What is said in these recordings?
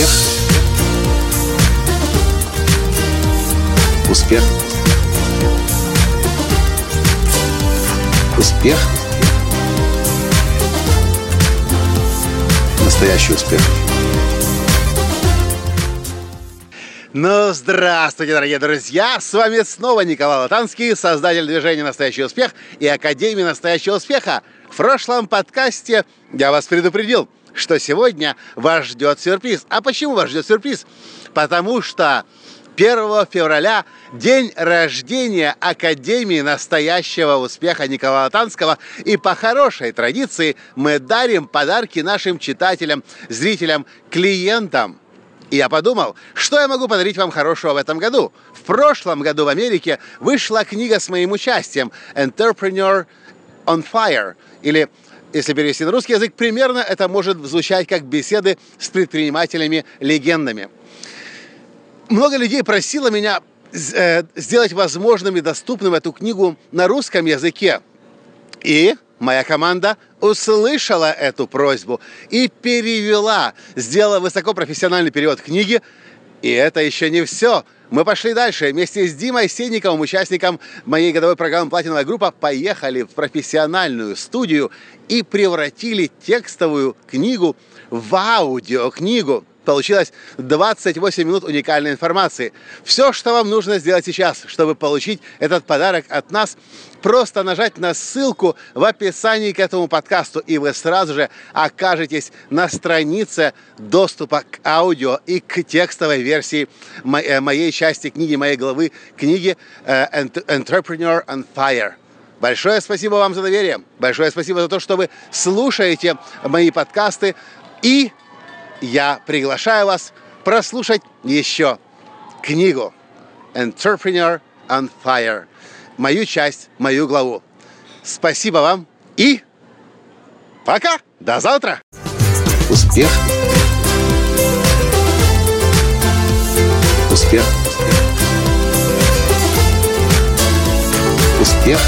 Успех. Успех. Успех. Настоящий успех. Ну, здравствуйте, дорогие друзья! С вами снова Николай Латанский, создатель движения «Настоящий успех» и Академии «Настоящего успеха». В прошлом подкасте я вас предупредил – что сегодня вас ждет сюрприз. А почему вас ждет сюрприз? Потому что 1 февраля день рождения Академии настоящего успеха Николая Танского. И по хорошей традиции мы дарим подарки нашим читателям, зрителям, клиентам. И я подумал, что я могу подарить вам хорошего в этом году. В прошлом году в Америке вышла книга с моим участием «Entrepreneur on Fire» или если перевести на русский язык, примерно это может звучать как беседы с предпринимателями-легендами много людей просило меня э, сделать возможным и доступным эту книгу на русском языке. И моя команда услышала эту просьбу и перевела, сделала высокопрофессиональный перевод книги. И это еще не все. Мы пошли дальше. Вместе с Димой Сенниковым, участником моей годовой программы «Платиновая группа», поехали в профессиональную студию и превратили текстовую книгу в аудиокнигу получилось 28 минут уникальной информации. Все, что вам нужно сделать сейчас, чтобы получить этот подарок от нас, просто нажать на ссылку в описании к этому подкасту, и вы сразу же окажетесь на странице доступа к аудио и к текстовой версии э, моей части книги, моей главы книги э, «Entrepreneur on Fire». Большое спасибо вам за доверие. Большое спасибо за то, что вы слушаете мои подкасты и я приглашаю вас прослушать еще книгу Entrepreneur on Fire. Мою часть, мою главу. Спасибо вам и пока! До завтра! Успех! Успех! Успех!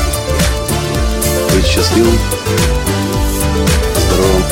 Быть счастливым, здоровым